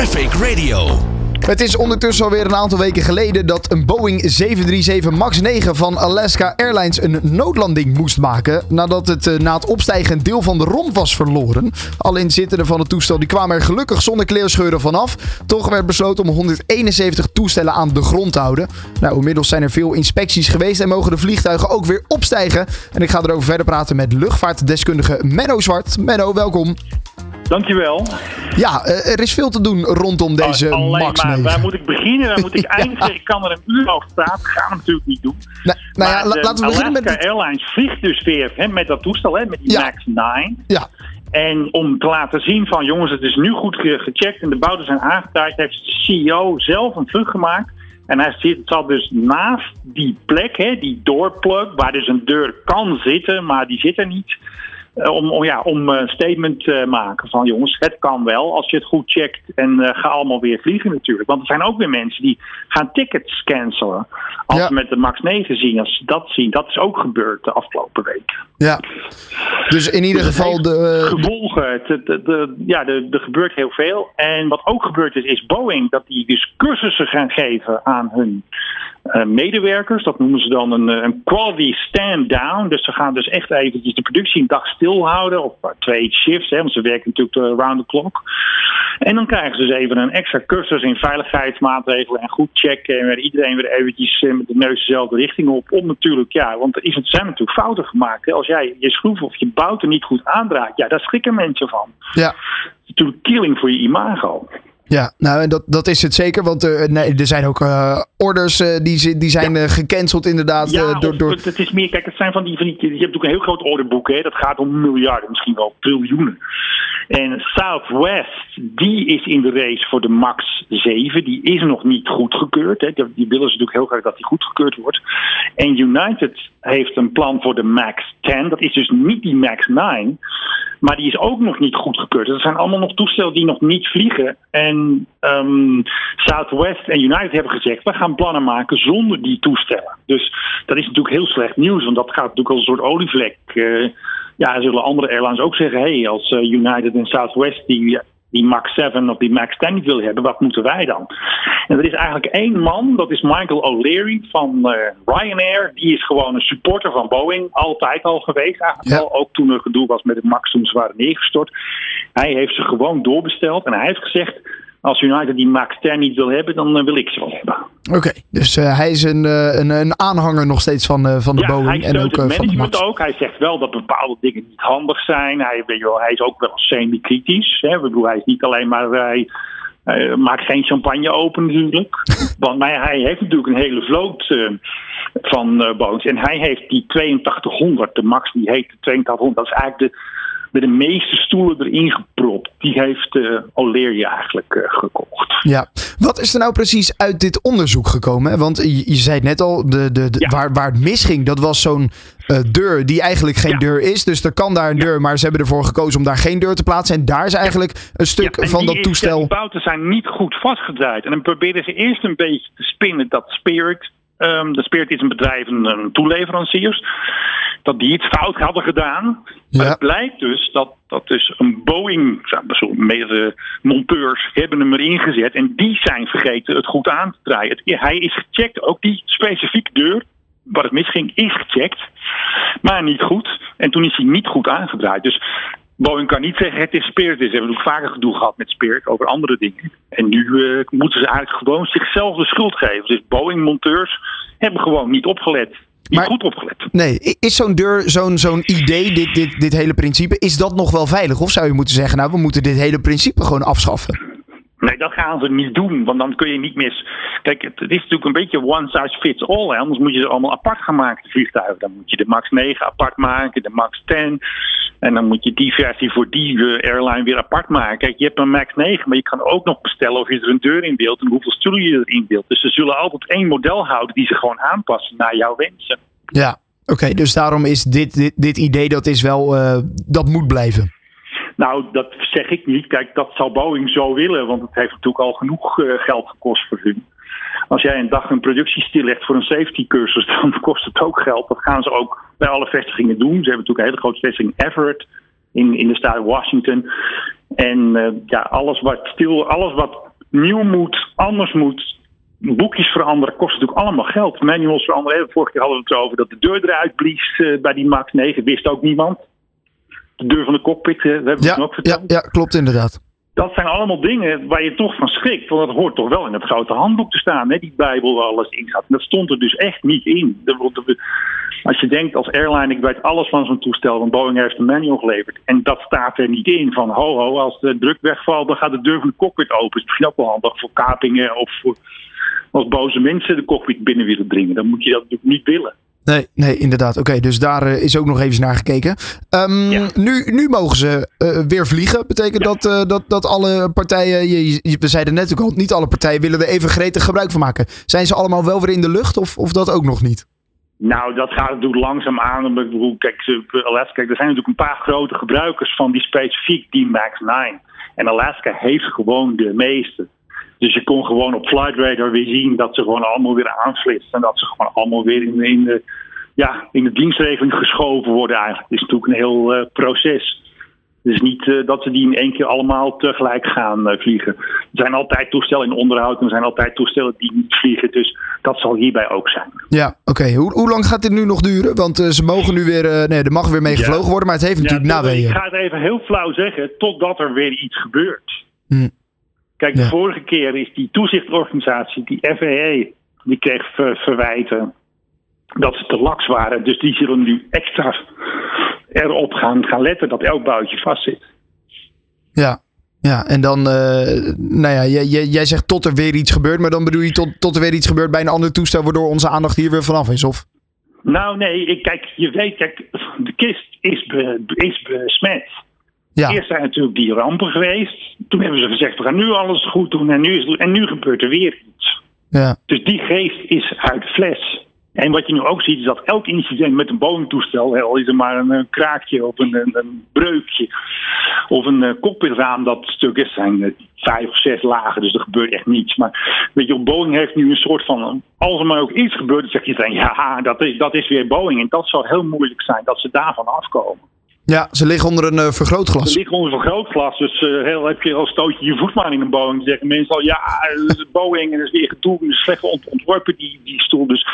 Traffic Radio. Het is ondertussen alweer een aantal weken geleden dat een Boeing 737 MAX 9 van Alaska Airlines een noodlanding moest maken. Nadat het eh, na het opstijgen een deel van de romp was verloren. Alle inzittenden van het toestel die kwamen er gelukkig zonder kleerscheuren vanaf. Toch werd besloten om 171 toestellen aan de grond te houden. Nou, inmiddels zijn er veel inspecties geweest en mogen de vliegtuigen ook weer opstijgen. En ik ga erover verder praten met luchtvaartdeskundige Menno Zwart. Menno, welkom. Dankjewel. Ja, eh, er is veel te doen rondom deze Alleen Max maar, 9. waar moet ik beginnen? Waar moet ik eindigen? Ik kan er een uur over praten. Dat gaan we natuurlijk niet doen. Nou, nou ja, de laten we beginnen met... Alaska Airlines vliegt dus weer hè, met dat toestel, hè, met die Ja. MAX 9. Ja, En om te laten zien van jongens, het is nu goed ge- gecheckt en de bouten zijn aangetuigd, heeft de CEO zelf een vlucht gemaakt. En hij zit, zat dus naast die plek, hè, die doorplug, waar dus een deur kan zitten, maar die zit er niet. Eh, Om, om, ja, om een statement te maken van jongens, het kan wel als je het goed checkt en eh, ga allemaal weer vliegen natuurlijk. Want er zijn ook weer mensen die gaan tickets cancelen als Ja. ze met de MAX 9 zien. Als ze dat zien, dat is ook gebeurd de afgelopen week. ja. Dus in ieder Dus geval de... eh, gevolgen. Het, het- het- de, ja, er er gebeurt heel veel. En wat ook gebeurd is, is Boeing dat die dus cursussen gaan geven aan hun eh, medewerkers. Dat noemen ze dan een, eh, een quality stand-down. Dus ze gaan dus echt eventjes de productie een dag stilhouden. Of twee shifts, hè, want ze werken natuurlijk eh, round the clock. En dan krijgen ze dus even een extra cursus in veiligheidsmaatregelen en goed checken. En weer iedereen weer eventjes met de neus dezelfde richting op. Om natuurlijk, ja, want er er zijn natuurlijk fouten gemaakt. Hè. Als jij je schroef of je bouten niet goed aandraait, ja, daar schrikken mensen van. ja. Het is natuurlijk killing voor je imago. Ja, nou en dat, dat is het zeker, want er, nee, er zijn ook eh, orders eh, die, die zijn gecanceld inderdaad. Ja, door, door... Het, het is meer, kijk, het zijn van die, van die, je hebt natuurlijk een heel groot orderboek, hè, dat gaat om miljarden, misschien wel triljoenen. En Southwest, die is in de race voor de MAX 7, die is nog niet goedgekeurd. Hè. Die, willen ze natuurlijk heel graag dat die goedgekeurd wordt. En United heeft een plan voor de MAX 10, dat is dus niet die MAX 9, maar die is ook nog niet goedgekeurd. Dus dat zijn allemaal nog toestellen die nog niet vliegen. En ehm, Southwest en United hebben gezegd, we gaan plannen maken zonder die toestellen. Dus dat is natuurlijk heel slecht nieuws, want dat gaat natuurlijk als een soort olievlek. eh, ja, zullen andere airlines ook zeggen, hey, als eh, United en Southwest die, die MAX 7 of die MAX 10 niet willen hebben, wat moeten wij dan? En er is eigenlijk één man, dat is Michael O'Leary van eh, Ryanair. Die is gewoon een supporter van Boeing, altijd al geweest. Eigenlijk Ja. al, ook toen er gedoe was met de MAX toen ze waren neergestort. Hij heeft ze gewoon doorbesteld en hij heeft gezegd, als United die MAX 10 niet wil hebben, dan eh, wil ik ze wel hebben. Oké, dus eh, hij is een, eh, een, een aanhanger nog steeds van, van de Ja, Boeing en ook het van de management Max. ook. Hij zegt wel dat bepaalde dingen niet handig zijn. Hij, weet je wel, hij is ook wel semi-kritisch. Hè. Ik bedoel, hij is niet alleen maar... Hij, hij maakt geen champagne open natuurlijk. Want maar hij heeft natuurlijk een hele vloot van Boeings. En hij heeft die 8200, de max die heet de 8200. Dat is eigenlijk de, met de meeste stoelen erin gepropt. Die heeft eh O'Leary eigenlijk eh, gekocht. Ja, wat is er nou precies uit dit onderzoek gekomen? Want je, je zei het net al, de, de, de- Ja. waar, waar het misging, dat was zo'n eh, deur die eigenlijk geen Ja. deur is. Dus er kan daar een deur, maar ze hebben ervoor gekozen om daar geen deur te plaatsen. En daar is eigenlijk een stuk van dat is- toestel. Die bouten zijn niet goed vastgedraaid. En dan probeerden ze eerst een beetje te spinnen dat Spirit. Ehm, de is een bedrijf, een, een toeleveranciers. Dat die iets fout hadden gedaan. Maar het blijkt dus dat, dat dus een Boeing, meerdere monteurs hebben hem erin gezet. En die zijn vergeten het goed aan te draaien. Het- hij is gecheckt, ook die specifieke deur waar het misging, is gecheckt. Maar niet goed. En toen is hij niet goed aangedraaid. Dus Boeing kan niet zeggen het is Spirit. Dus we hebben ook vaker gedoe gehad met Spirit over andere dingen. En nu eh, moeten ze eigenlijk gewoon zichzelf de schuld geven. Dus Boeing-monteurs hebben gewoon niet opgelet. Niet Maar- goed opgelet. Nee, is zo'n deur, zo'n zo'n idee, dit, dit, dit hele principe, is dat nog wel veilig? Of zou je moeten zeggen, nou, we moeten dit hele principe gewoon afschaffen? Nee, dat gaan ze niet doen, want dan kun je niet mis. Kijk, het, is natuurlijk een beetje one size fits all. Anders moet je ze allemaal apart gaan maken, de vliegtuigen. Dan moet je de MAX 9 apart maken, de MAX 10. En dan moet je die versie voor die eh, airline weer apart maken. Kijk, je hebt een MAX 9, maar je kan ook nog bestellen of je er een deur in wilt en hoeveel stoelen je erin wilt. Dus ze zullen altijd één model houden die ze gewoon aanpassen naar jouw wensen. Ja, oké, dus daarom is dit, dit, dit idee, dat is wel, eh, dat moet blijven. Nou, dat zeg ik niet. Kijk, dat zou Boeing zo willen, want het heeft natuurlijk al genoeg eh, geld gekost voor hun. Als jij een dag een productie stillegt voor een safety cursus, dan kost het ook geld. Dat gaan ze ook bij alle vestigingen doen. Ze hebben natuurlijk een hele grote vestiging Everett in, in de staat Washington. En eh, ja, alles wat stil, alles wat nieuw moet, anders moet. Boekjes veranderen kost natuurlijk allemaal geld. Manuals veranderen. Vorige keer hadden we het erover dat de deur eruit blies uh, bij die Max 9. Wist ook niemand. De deur van de cockpit, we hebben ja, het ook verteld. Ja, ja, klopt inderdaad. Dat zijn allemaal dingen waar je toch van schrikt. Want dat hoort toch wel in het grote handboek te staan. Hè? Die Bijbel waar alles in gaat. Dat stond er dus echt niet in. Als je denkt als airline, ik weet alles van zo'n toestel. Want Boeing heeft een manual geleverd. En dat staat er niet in. Van ho ho, als de druk wegvalt, dan gaat de deur van de cockpit open. Dat is misschien ook wel handig voor kapingen of voor als boze mensen de cockpit binnen willen dringen. Dan moet je dat natuurlijk niet willen. Nee, nee, inderdaad. Oké, dus daar uh, is ook nog even naar gekeken. Um, ja. nu, nu mogen ze uh, weer vliegen. Betekent ja. dat, uh, dat dat alle partijen, je, je, we zeiden net ook al, niet alle partijen willen er even gretig gebruik van maken. Zijn ze allemaal wel weer in de lucht of, of dat ook nog niet? Nou, dat gaat natuurlijk langzaam aan. Ik bedoel, kijk, Alaska, kijk, er zijn natuurlijk een paar grote gebruikers van die specifiek die MAX 9. En Alaska heeft gewoon de meeste. Dus je kon gewoon op Flight Radar weer zien dat ze gewoon allemaal weer aanflitsen. En dat ze gewoon allemaal weer in, in, de, ja, in de dienstregeling geschoven worden eigenlijk. Het is natuurlijk een heel uh, proces. Het is niet uh, dat ze die in één keer allemaal tegelijk gaan uh, vliegen. Er zijn altijd toestellen in onderhoud en er zijn altijd toestellen die niet vliegen. Dus dat zal hierbij ook zijn. Ja, oké. Okay. Hoe, hoe, lang gaat dit nu nog duren? Want uh, ze mogen nu weer, nee, er mag weer mee gevlogen ja. worden, maar het heeft natuurlijk ja, naweeën. Ik ga het even heel flauw zeggen, totdat er weer iets gebeurt. Hm. Kijk, de ja. vorige keer is die toezichtorganisatie, die FAA, die kreeg ver verwijten dat ze te laks waren. Dus die zullen nu extra erop gaan, gaan letten dat elk boutje vastzit. Ja, ja, en dan, uh, nou ja, jij, jij zegt tot er weer iets gebeurt, maar dan bedoel je tot, tot er weer iets gebeurt bij een ander toestel, waardoor onze aandacht hier weer vanaf is, of? Nou, nee, ik, kijk, je weet, kijk, de kist is, be, is besmet. Ja. Eerst zijn natuurlijk die rampen geweest. Toen hebben ze gezegd, we gaan nu alles goed doen en nu, is, en nu gebeurt er weer iets. Ja. Dus die geest is uit de fles. En wat je nu ook ziet, is dat elk incident met een Boeing-toestel, al is er maar een, een kraakje of een, een, een, breukje of een uh, cockpitraam dat stuk is, zijn uh, vijf of zes lagen, dus er gebeurt echt niets. Maar weet je, Boeing heeft nu een soort van, als er maar ook iets gebeurt, dan zeg je dan, ja, dat is, dat is weer Boeing. En dat zal heel moeilijk zijn dat ze daarvan afkomen. Ja, ze liggen onder een uh, vergrootglas. Ze liggen onder een vergrootglas. Dus uh, heel, heb je al stoot je voet maar in een Boeing. Zeggen mensen al, ja, is Boeing en het is weer gedoe. Het is slecht ont ontworpen, die, die stoel. Dus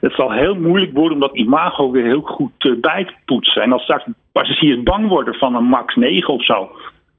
het zal heel moeilijk worden om dat imago weer heel goed bij te poetsen. En als straks passagiers bang worden van een MAX 9 of zo.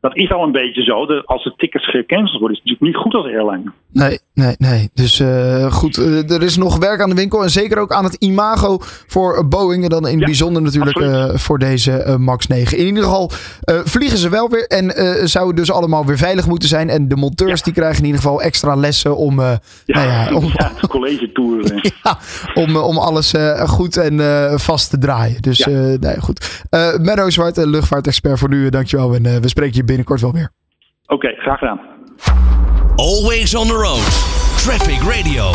Dat is al een beetje zo. De, als de tickets gecanceld worden, is het natuurlijk niet goed als airline. Nee, nee, nee. Dus uh, goed, uh, er is nog werk aan de winkel. En zeker ook aan het imago voor Boeing. En dan in het ja, bijzonder natuurlijk uh, voor deze Max 9. In ieder geval vliegen ze wel weer. En zouden dus allemaal weer veilig moeten zijn. En de monteurs ja. die krijgen in ieder geval extra lessen om... ja, nou ja, om, college tour. om, om alles goed en vast te draaien. Dus nee, goed. Menno Zwart, luchtvaartexpert voor nu. dankjewel. En we spreken je binnenkort wel weer. Oké, okay, graag gedaan. Always on the road. Traffic Radio.